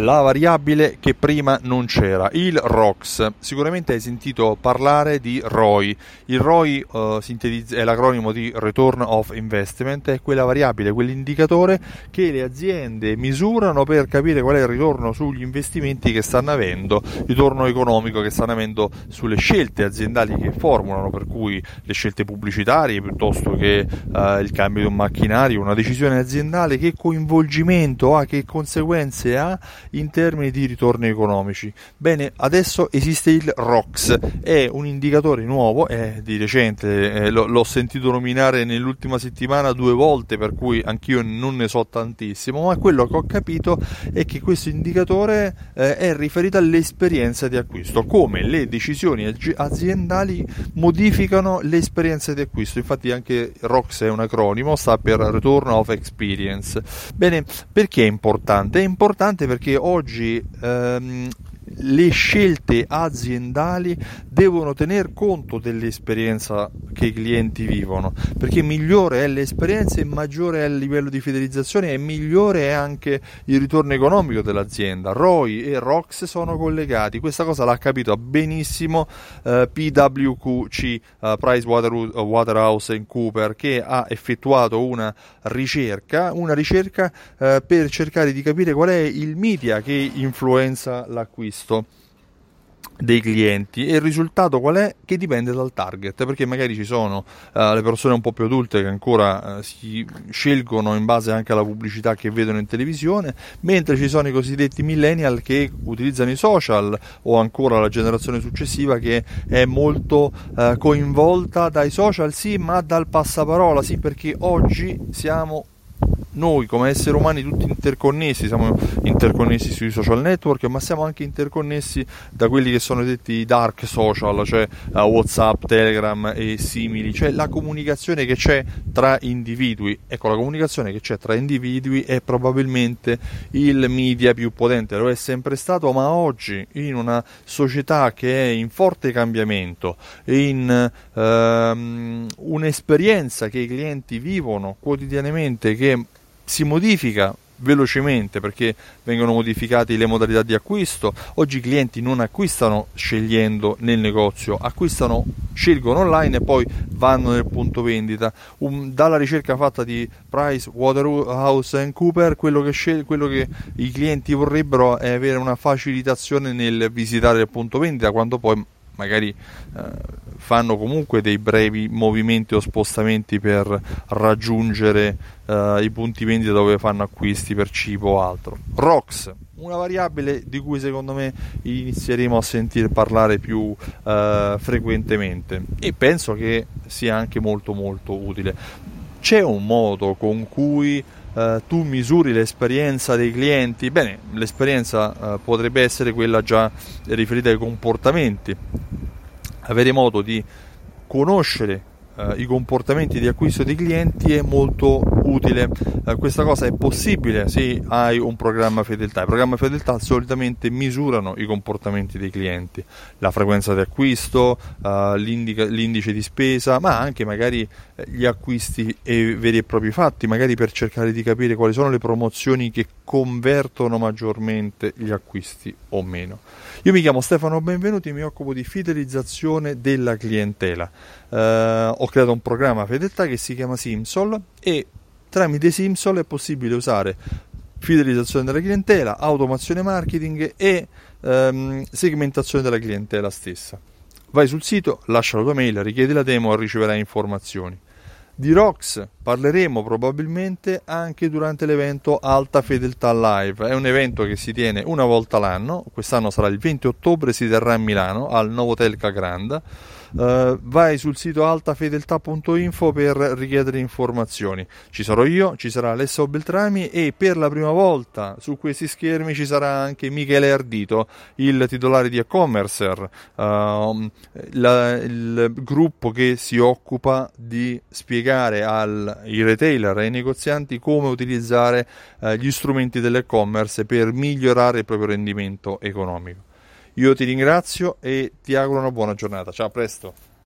la variabile che prima non c'era, il ROX. Sicuramente hai sentito parlare di ROI. Il ROI uh, è l'acronimo di Return of Investment, è quella variabile, quell'indicatore che le aziende misurano per capire qual è il ritorno sugli investimenti che stanno avendo, ritorno economico che stanno avendo sulle scelte aziendali che formulano, per cui le scelte pubblicitarie piuttosto che uh, il cambio di un macchinario, una decisione aziendale, che coinvolgimento ha, che conseguenze ha in termini di ritorni economici. Bene, adesso esiste il ROX, è un indicatore nuovo, è di recente, eh, l- l'ho sentito nominare nell'ultima settimana due volte, per cui anch'io non ne so tantissimo, ma quello che ho capito è che questo indicatore eh, è riferito all'esperienza di acquisto, come le decisioni aziendali modificano l'esperienza di acquisto. Infatti anche ROX è un acronimo, sta per Return of Experience. Bene, perché è importante? È importante perché oggi ehm, le scelte aziendali devono tener conto dell'esperienza che i clienti vivono, perché migliore è l'esperienza e maggiore è il livello di fidelizzazione e migliore è anche il ritorno economico dell'azienda. ROI e ROX sono collegati, questa cosa l'ha capito benissimo eh, PWQC, eh, Price Waterhouse Cooper, che ha effettuato una ricerca, una ricerca eh, per cercare di capire qual è il media che influenza l'acquisto dei clienti e il risultato qual è? Che dipende dal target perché magari ci sono uh, le persone un po' più adulte che ancora uh, si scelgono in base anche alla pubblicità che vedono in televisione mentre ci sono i cosiddetti millennial che utilizzano i social o ancora la generazione successiva che è molto uh, coinvolta dai social sì ma dal passaparola sì perché oggi siamo noi come esseri umani tutti interconnessi, siamo interconnessi sui social network, ma siamo anche interconnessi da quelli che sono detti i dark social, cioè uh, WhatsApp, Telegram e simili, cioè la comunicazione che c'è tra individui. Ecco, la comunicazione che c'è tra individui è probabilmente il media più potente, lo è sempre stato, ma oggi in una società che è in forte cambiamento, in uh, un'esperienza che i clienti vivono quotidianamente che si modifica velocemente perché vengono modificate le modalità di acquisto. Oggi i clienti non acquistano scegliendo nel negozio, acquistano, scelgono online e poi vanno nel punto vendita. Um, dalla ricerca fatta di Price Waterhouse Cooper, quello che, scel- quello che i clienti vorrebbero è avere una facilitazione nel visitare il punto vendita quando poi magari eh, fanno comunque dei brevi movimenti o spostamenti per raggiungere eh, i punti vendita dove fanno acquisti per cibo o altro. ROX, una variabile di cui secondo me inizieremo a sentire parlare più eh, frequentemente e penso che sia anche molto molto utile. C'è un modo con cui Uh, tu misuri l'esperienza dei clienti, bene, l'esperienza uh, potrebbe essere quella già riferita ai comportamenti, avere modo di conoscere eh, i comportamenti di acquisto dei clienti è molto utile. Eh, questa cosa è possibile se hai un programma fedeltà. I programmi fedeltà solitamente misurano i comportamenti dei clienti, la frequenza di acquisto, eh, l'indice di spesa, ma anche magari eh, gli acquisti veri e propri fatti, magari per cercare di capire quali sono le promozioni che convertono maggiormente gli acquisti o meno. Io mi chiamo Stefano Benvenuti e mi occupo di fidelizzazione della clientela. Eh, ho creato un programma fedeltà che si chiama Simsol e tramite Simsol è possibile usare fidelizzazione della clientela, automazione marketing e ehm, segmentazione della clientela stessa. Vai sul sito, lascia la tua mail, richiedi la demo e riceverai informazioni. Di ROX parleremo probabilmente anche durante l'evento Alta Fedeltà Live. È un evento che si tiene una volta l'anno, quest'anno sarà il 20 ottobre, si terrà a Milano al Novotel Cagranda Uh, vai sul sito altafedeltà.info per richiedere informazioni. Ci sarò io, ci sarà Alessio Beltrami e per la prima volta su questi schermi ci sarà anche Michele Ardito, il titolare di e-commercer, uh, la, il gruppo che si occupa di spiegare ai retailer ai negozianti come utilizzare uh, gli strumenti dell'e-commerce per migliorare il proprio rendimento economico. Io ti ringrazio e ti auguro una buona giornata. Ciao, a presto.